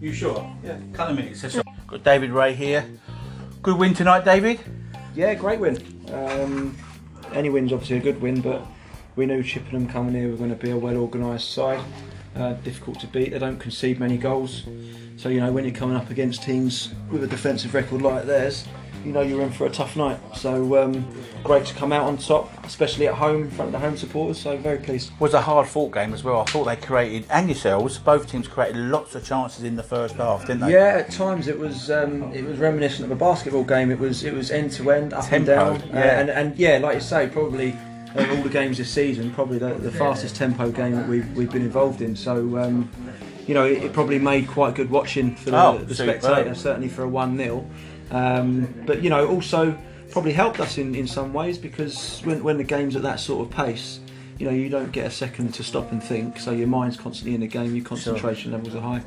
You sure? Yeah. Couple of minutes. That's all. Got David Ray here. Good win tonight, David. Yeah, great win. Um, any win's obviously a good win, but we knew Chippenham coming here were going to be a well organised side. Uh, difficult to beat. They don't concede many goals. So you know when you're coming up against teams with a defensive record like theirs, you know you're in for a tough night. So um, great to come out on top, especially at home in front of the home supporters. So very pleased. Was a hard fought game as well. I thought they created, and yourselves, both teams created lots of chances in the first half, didn't they? Yeah, at times it was um, it was reminiscent of a basketball game. It was it was end to end, up Tempo, and down, yeah. uh, and and yeah, like you say, probably of all the games this season, probably the, the fastest tempo game that we've we've been involved in. So. Um, you know, it, it probably made quite good watching for the, Oh, the spectator, certainly for a 1 0. Um, but, you know, also probably helped us in, in some ways because when, when the game's at that sort of pace, you know, you don't get a second to stop and think, so your mind's constantly in the game, your concentration levels are high.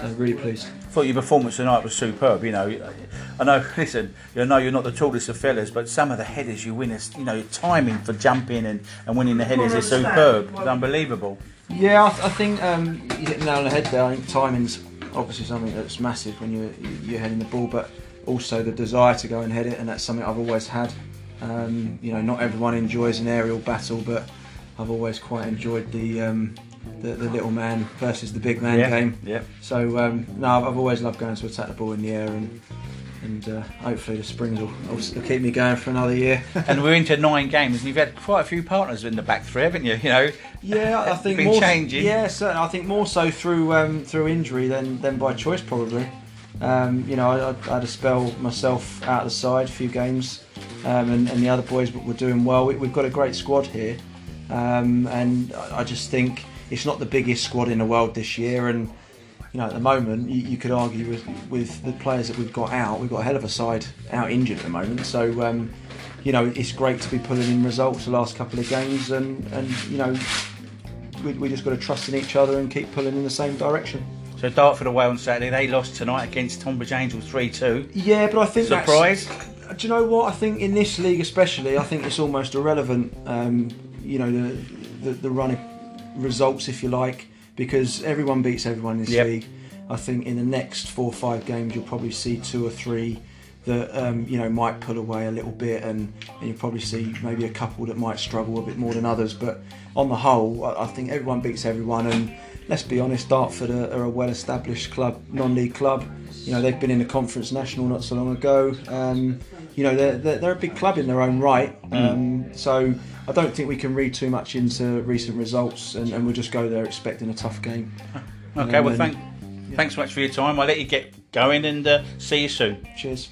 So, really pleased. I thought your performance tonight was superb. You know, I know. Listen, I know you're not the tallest of fellas, but some of the headers you win, is, you know, your timing for jumping and, and winning the headers is superb. It's unbelievable. Yeah, I, th- I think um, you hit the nail on the head there. I think timing's obviously something that's massive when you're, you're heading the ball, but also the desire to go and head it, and that's something I've always had. Um, you know, not everyone enjoys an aerial battle, but I've always quite enjoyed the um, the, the little man versus the big man Yeah, game. yeah. So um, no, I've always loved going to attack the ball in the air, and and uh, hopefully the Springs will, will keep me going for another year. and we're into nine games, and you've had quite a few partners in the back three, haven't you? You know. Yeah, I think Been more. changing. Yeah, certainly. I think more so through um, through injury than, than by choice, probably. Um, you know, I, I had a spell myself out of the side, a few games, um, and, and the other boys were doing well. We, we've got a great squad here, um, and I I just think it's not the biggest squad in the world this year. And you know, at the moment, you, you could argue with with the players that we've got out, we've got a hell of a side out injured at the moment. So. Um, you know, it's great to be pulling in results the last couple of games, and, and you know, we, we just got to trust in each other and keep pulling in the same direction. So Dartford away on Saturday. They lost tonight against Tonbridge Angels three two. Yeah, but I think that's- Surprise. do you know what? I think in this league, especially, I think it's almost irrelevant. Um, you know, the, the the run of results, if you like, because everyone beats everyone in this Yep. league. I think in the next four or five games, you'll probably see two or three that um, you know might pull away a little bit, and, and you'll probably see maybe a couple that might struggle a bit more than others. But on the whole, I, I think everyone beats everyone, and let's be honest, Dartford are, are a well-established club, non-league club. You know, they've been in the Conference National not so long ago. Um, you know, they're, they're, they're a big club in their own right. Um, so I don't think we can read too much into recent results, and, and we'll just go there expecting a tough game. Okay, Um, well, thank, thanks so much for your time. I'll let you get going and uh, see you soon. Cheers.